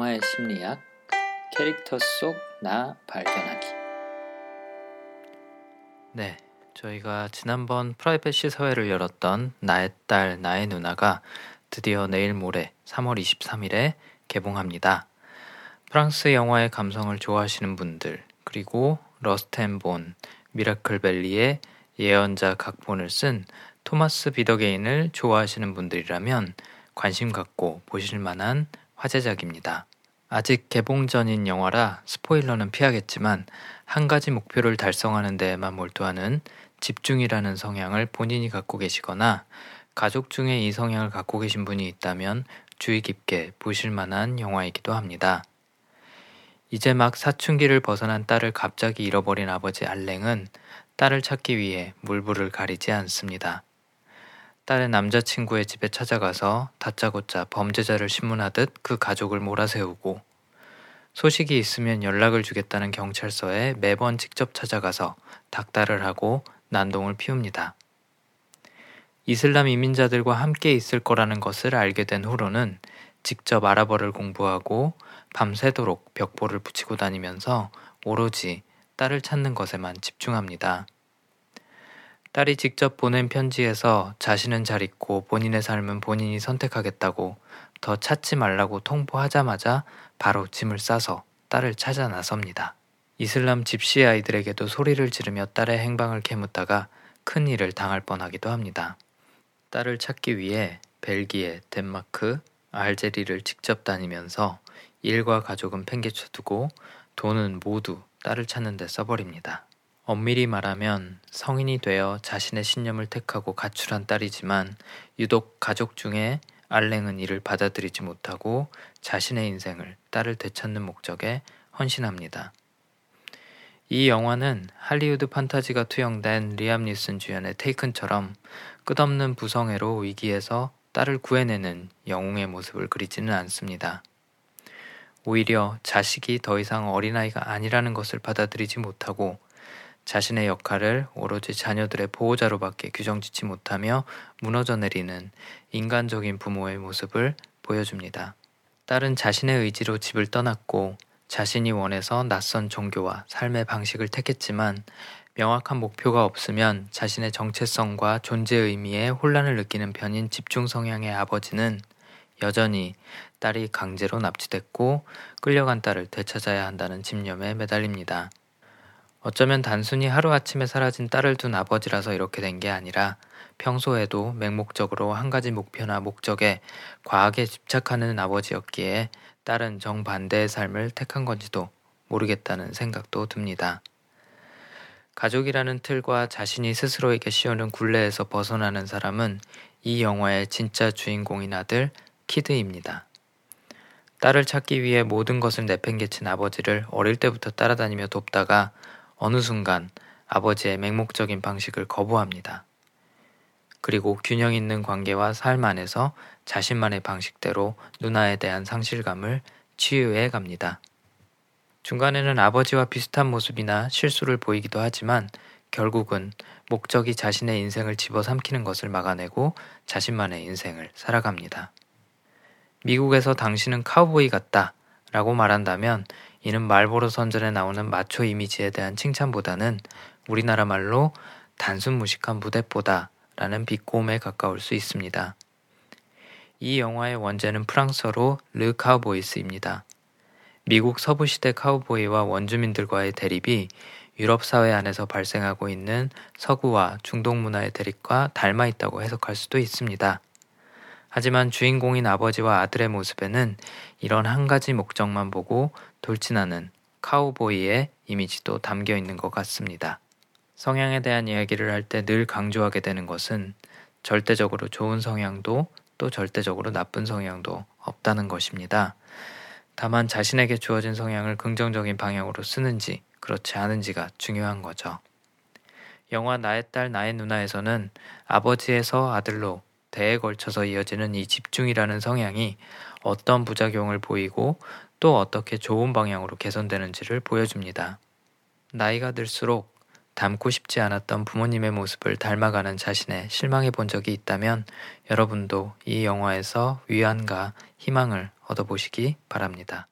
영화의 심리학, 캐릭터 속 나 발견하기. 네, 저희가 지난번 private 시사회를 열었던 나의 딸, 나의 누나가 드디어 내일 모레 3월 23일에 개봉합니다. 프랑스 영화의 감성을 좋아하시는 분들, 그리고 Rust and Bone, 미라클 벨리에, 예언자 각본을 쓴 토마스 비더게인을 좋아하시는 분들이라면 관심 갖고 보실 만한 화제작입니다. 아직 개봉 전인 영화라 스포일러는 피하겠지만 한 가지 목표를 달성하는 데에만 몰두하는 집중이라는 성향을 본인이 갖고 계시거나 가족 중에 이 성향을 갖고 계신 분이 있다면 주의 깊게 보실 만한 영화이기도 합니다. 이제 막 사춘기를 벗어난 딸을 갑자기 잃어버린 아버지 알랭은 딸을 찾기 위해 물불을 가리지 않습니다. 딸의 남자친구의 집에 찾아가서 다짜고짜 범죄자를 신문하듯 그 가족을 몰아세우고 소식이 있으면 연락을 주겠다는 경찰서에 매번 직접 찾아가서 닥달을 하고 난동을 피웁니다. 이슬람 이민자들과 함께 있을 거라는 것을 알게 된 후로는 직접 아랍어를 공부하고 밤새도록 벽보를 붙이고 다니면서 오로지 딸을 찾는 것에만 집중합니다. 딸이 직접 보낸 편지에서 자신은 잘 있고 본인의 삶은 본인이 선택하겠다고 더 찾지 말라고 통보하자마자 바로 짐을 싸서 딸을 찾아 나섭니다. 이슬람 집시 아이들에게도 소리를 지르며 딸의 행방을 캐묻다가 큰 일을 당할 뻔하기도 합니다. 딸을 찾기 위해 벨기에, 덴마크, 알제리를 직접 다니면서 일과 가족은 팽개쳐 두고 돈은 모두 딸을 찾는 데 써버립니다. 엄밀히 말하면 성인이 되어 자신의 신념을 택하고 가출한 딸이지만 유독 가족 중에 알랭은 이를 받아들이지 못하고 자신의 인생을 딸을 되찾는 목적에 헌신합니다. 이 영화는 할리우드 판타지가 투영된 리암 니슨 주연의 테이큰처럼 끝없는 부성애로 위기에서 딸을 구해내는 영웅의 모습을 그리지는 않습니다. 오히려 자식이 더 이상 어린아이가 아니라는 것을 받아들이지 못하고 자신의 역할을 오로지 자녀들의 보호자로밖에 규정짓지 못하며 무너져 내리는 인간적인 부모의 모습을 보여줍니다. 딸은 자신의 의지로 집을 떠났고 자신이 원해서 낯선 종교와 삶의 방식을 택했지만 명확한 목표가 없으면 자신의 정체성과 존재 의미에 혼란을 느끼는 편인 집중 성향의 아버지는 여전히 딸이 강제로 납치됐고 끌려간 딸을 되찾아야 한다는 집념에 매달립니다. 어쩌면 단순히 하루아침에 사라진 딸을 둔 아버지라서 이렇게 된 게 아니라 평소에도 맹목적으로 한 가지 목표나 목적에 과하게 집착하는 아버지였기에 딸은 정반대의 삶을 택한 건지도 모르겠다는 생각도 듭니다. 가족이라는 틀과 자신이 스스로에게 씌우는 굴레에서 벗어나는 사람은 이 영화의 진짜 주인공인 아들 키드입니다. 딸을 찾기 위해 모든 것을 내팽개친 아버지를 어릴 때부터 따라다니며 돕다가 어느 순간 아버지의 맹목적인 방식을 거부합니다. 그리고 균형 있는 관계와 삶 안에서 자신만의 방식대로 누나에 대한 상실감을 치유해 갑니다. 중간에는 아버지와 비슷한 모습이나 실수를 보이기도 하지만 결국은 목적이 자신의 인생을 집어삼키는 것을 막아내고 자신만의 인생을 살아갑니다. 미국에서 당신은 카우보이 같다 라고 말한다면 이는 말보로 선전에 나오는 마초 이미지에 대한 칭찬보다는 우리나라 말로 단순 무식한 무대보다 라는 비꼬음에 가까울 수 있습니다. 이 영화의 원제는 프랑스어로 Les Cowboys입니다. 미국 서부시대 카우보이와 원주민들과의 대립이 유럽 사회 안에서 발생하고 있는 서구와 중동 문화의 대립과 닮아 있다고 해석할 수도 있습니다. 하지만 주인공인 아버지와 아들의 모습에는 이런 한 가지 목적만 보고 돌진하는 카우보이의 이미지도 담겨 있는 것 같습니다. 성향에 대한 이야기를 할 때 늘 강조하게 되는 것은 절대적으로 좋은 성향도 또 절대적으로 나쁜 성향도 없다는 것입니다. 다만 자신에게 주어진 성향을 긍정적인 방향으로 쓰는지 그렇지 않은지가 중요한 거죠. 영화 나의 딸 나의 누나에서는 아버지에서 아들로 대에 걸쳐서 이어지는 이 집중이라는 성향이 어떤 부작용을 보이고 또 어떻게 좋은 방향으로 개선되는지를 보여줍니다. 나이가 들수록 닮고 싶지 않았던 부모님의 모습을 닮아가는 자신에 실망해 본 적이 있다면 여러분도 이 영화에서 위안과 희망을 얻어보시기 바랍니다.